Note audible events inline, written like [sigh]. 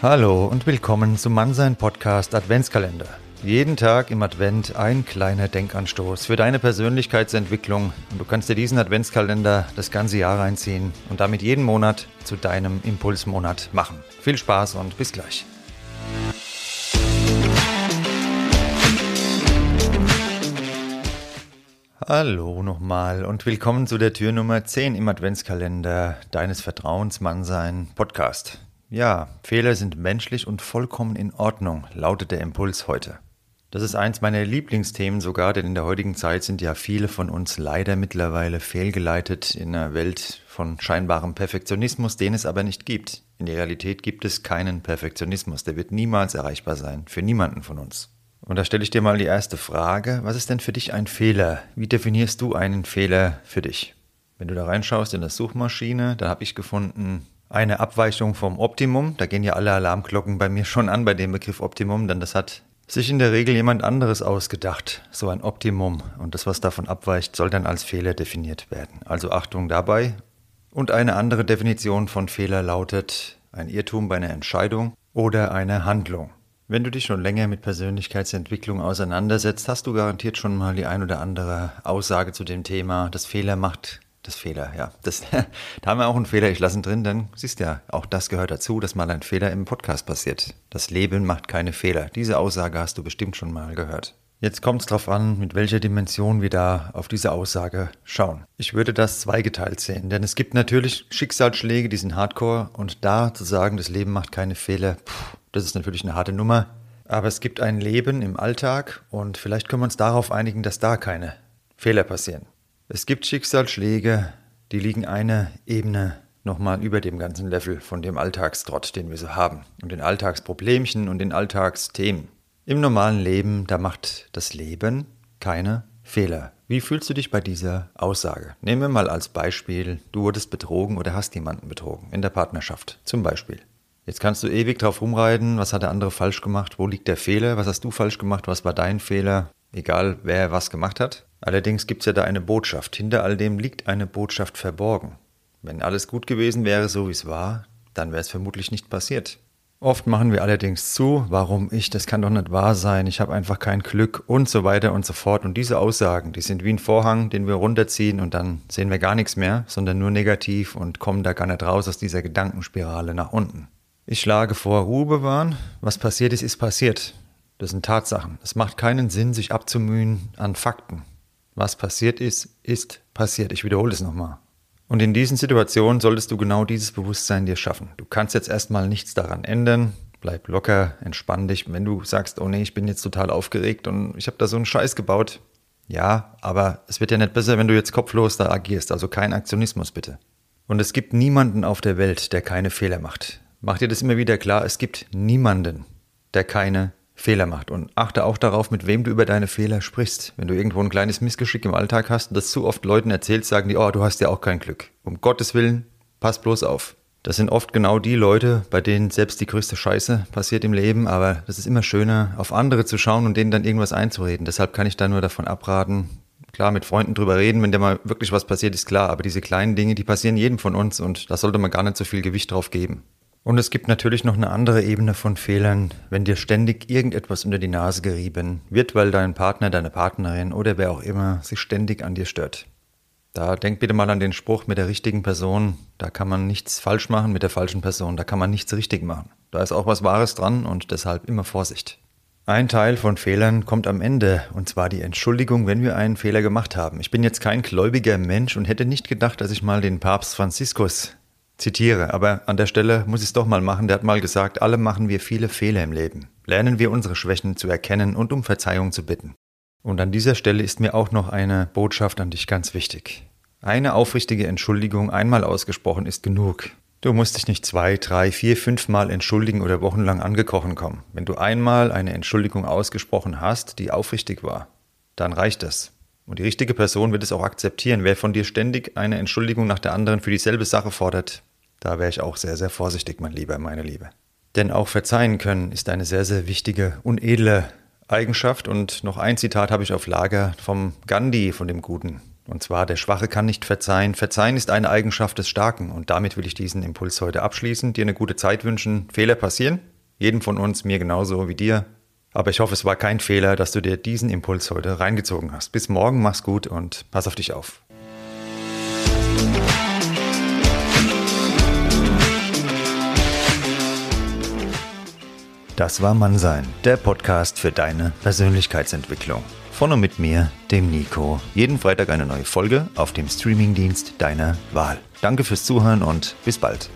Hallo und willkommen zum Mannsein Podcast Adventskalender. Jeden Tag im Advent ein kleiner Denkanstoß für deine Persönlichkeitsentwicklung und du kannst dir diesen Adventskalender das ganze Jahr reinziehen und damit jeden Monat zu deinem Impulsmonat machen. Viel Spaß und bis gleich. Hallo nochmal und willkommen zu der Tür Nummer 10 im Adventskalender deines Vertrauens Mannsein Podcast. Ja, Fehler sind menschlich und vollkommen in Ordnung, lautet der Impuls heute. Das ist eins meiner Lieblingsthemen sogar, denn in der heutigen Zeit sind ja viele von uns leider mittlerweile fehlgeleitet in einer Welt von scheinbarem Perfektionismus, den es aber nicht gibt. In der Realität gibt es keinen Perfektionismus, der wird niemals erreichbar sein, für niemanden von uns. Und da stelle ich dir mal die erste Frage, was ist denn für dich ein Fehler? Wie definierst du einen Fehler für dich? Wenn du da reinschaust in der Suchmaschine, da habe ich gefunden, eine Abweichung vom Optimum. Da gehen ja alle Alarmglocken bei mir schon an bei dem Begriff Optimum, denn das hat sich in der Regel jemand anderes ausgedacht, so ein Optimum. Und das, was davon abweicht, soll dann als Fehler definiert werden. Also Achtung dabei. Und eine andere Definition von Fehler lautet ein Irrtum bei einer Entscheidung oder einer Handlung. Wenn du dich schon länger mit Persönlichkeitsentwicklung auseinandersetzt, hast du garantiert schon mal die ein oder andere Aussage zu dem Thema, dass Fehler macht das Fehler, ja. Das, [laughs] da haben wir auch einen Fehler, ich lasse ihn drin, dann siehst du ja, auch das gehört dazu, dass mal ein Fehler im Podcast passiert. Das Leben macht keine Fehler. Diese Aussage hast du bestimmt schon mal gehört. Jetzt kommt es darauf an, mit welcher Dimension wir da auf diese Aussage schauen. Ich würde das zweigeteilt sehen, denn es gibt natürlich Schicksalsschläge, die sind hardcore und da zu sagen, das Leben macht keine Fehler, pff, das ist natürlich eine harte Nummer. Aber es gibt ein Leben im Alltag und vielleicht können wir uns darauf einigen, dass da keine Fehler passieren. Es gibt Schicksalsschläge, die liegen eine Ebene nochmal über dem ganzen Level von dem Alltagstrott, den wir so haben und den Alltagsproblemchen und den Alltagsthemen. Im normalen Leben, da macht das Leben keine Fehler. Wie fühlst du dich bei dieser Aussage? Nehmen wir mal als Beispiel, du wurdest betrogen oder hast jemanden betrogen, in der Partnerschaft zum Beispiel. Jetzt kannst du ewig drauf rumreiten, was hat der andere falsch gemacht, wo liegt der Fehler, was hast du falsch gemacht, was war dein Fehler, egal wer was gemacht hat. Allerdings gibt es ja da eine Botschaft. Hinter all dem liegt eine Botschaft verborgen. Wenn alles gut gewesen wäre, so wie es war, dann wäre es vermutlich nicht passiert. Oft machen wir allerdings zu, warum ich, das kann doch nicht wahr sein, ich habe einfach kein Glück und so weiter und so fort. Und diese Aussagen, die sind wie ein Vorhang, den wir runterziehen und dann sehen wir gar nichts mehr, sondern nur negativ und kommen da gar nicht raus aus dieser Gedankenspirale nach unten. Ich schlage vor, Ruhe bewahren. Was passiert ist, ist passiert. Das sind Tatsachen. Es macht keinen Sinn, sich abzumühen an Fakten. Was passiert ist, ist passiert. Ich wiederhole es nochmal. Und in diesen Situationen solltest du genau dieses Bewusstsein dir schaffen. Du kannst jetzt erstmal nichts daran ändern. Bleib locker, entspann dich. Wenn du sagst, oh nee, ich bin jetzt total aufgeregt und ich habe da so einen Scheiß gebaut. Ja, aber es wird ja nicht besser, wenn du jetzt kopflos da agierst. Also kein Aktionismus bitte. Und es gibt niemanden auf der Welt, der keine Fehler macht. Mach dir das immer wieder klar. Es gibt niemanden, der keine Fehler macht. Und achte auch darauf, mit wem du über deine Fehler sprichst. Wenn du irgendwo ein kleines Missgeschick im Alltag hast und das zu oft Leuten erzählst, sagen die, oh, du hast ja auch kein Glück. Um Gottes Willen, pass bloß auf. Das sind oft genau die Leute, bei denen selbst die größte Scheiße passiert im Leben, aber das ist immer schöner, auf andere zu schauen und denen dann irgendwas einzureden. Deshalb kann ich da nur davon abraten, klar mit Freunden drüber reden, wenn da mal wirklich was passiert, ist klar, aber diese kleinen Dinge, die passieren jedem von uns und da sollte man gar nicht so viel Gewicht drauf geben. Und es gibt natürlich noch eine andere Ebene von Fehlern, wenn dir ständig irgendetwas unter die Nase gerieben wird, weil dein Partner, deine Partnerin oder wer auch immer sich ständig an dir stört. Da denk bitte mal an den Spruch mit der richtigen Person, da kann man nichts falsch machen, mit der falschen Person, da kann man nichts richtig machen. Da ist auch was Wahres dran und deshalb immer Vorsicht. Ein Teil von Fehlern kommt am Ende, und zwar die Entschuldigung, wenn wir einen Fehler gemacht haben. Ich bin jetzt kein gläubiger Mensch und hätte nicht gedacht, dass ich mal den Papst Franziskus Zitiere, aber an der Stelle muss ich es doch mal machen. Der hat mal gesagt, alle machen wir viele Fehler im Leben. Lernen wir unsere Schwächen zu erkennen und um Verzeihung zu bitten. Und an dieser Stelle ist mir auch noch eine Botschaft an dich ganz wichtig. Eine aufrichtige Entschuldigung einmal ausgesprochen ist genug. Du musst dich nicht zwei, drei, vier, fünf Mal entschuldigen oder wochenlang angekrochen kommen. Wenn du einmal eine Entschuldigung ausgesprochen hast, die aufrichtig war, dann reicht das. Und die richtige Person wird es auch akzeptieren. Wer von dir ständig eine Entschuldigung nach der anderen für dieselbe Sache fordert, da wäre ich auch sehr, sehr vorsichtig, mein Lieber, meine Liebe. Denn auch verzeihen können ist eine sehr, sehr wichtige und edle Eigenschaft. Und noch ein Zitat habe ich auf Lager vom Gandhi, von dem Guten. Und zwar, der Schwache kann nicht verzeihen. Verzeihen ist eine Eigenschaft des Starken. Und damit will ich diesen Impuls heute abschließen, dir eine gute Zeit wünschen. Fehler passieren. Jedem von uns, mir genauso wie dir. Aber ich hoffe, es war kein Fehler, dass du dir diesen Impuls heute reingezogen hast. Bis morgen, mach's gut und pass auf dich auf. Das war Mannsein, der Podcast für deine Persönlichkeitsentwicklung. Von und mit mir, dem Nico. Jeden Freitag eine neue Folge auf dem Streamingdienst deiner Wahl. Danke fürs Zuhören und bis bald.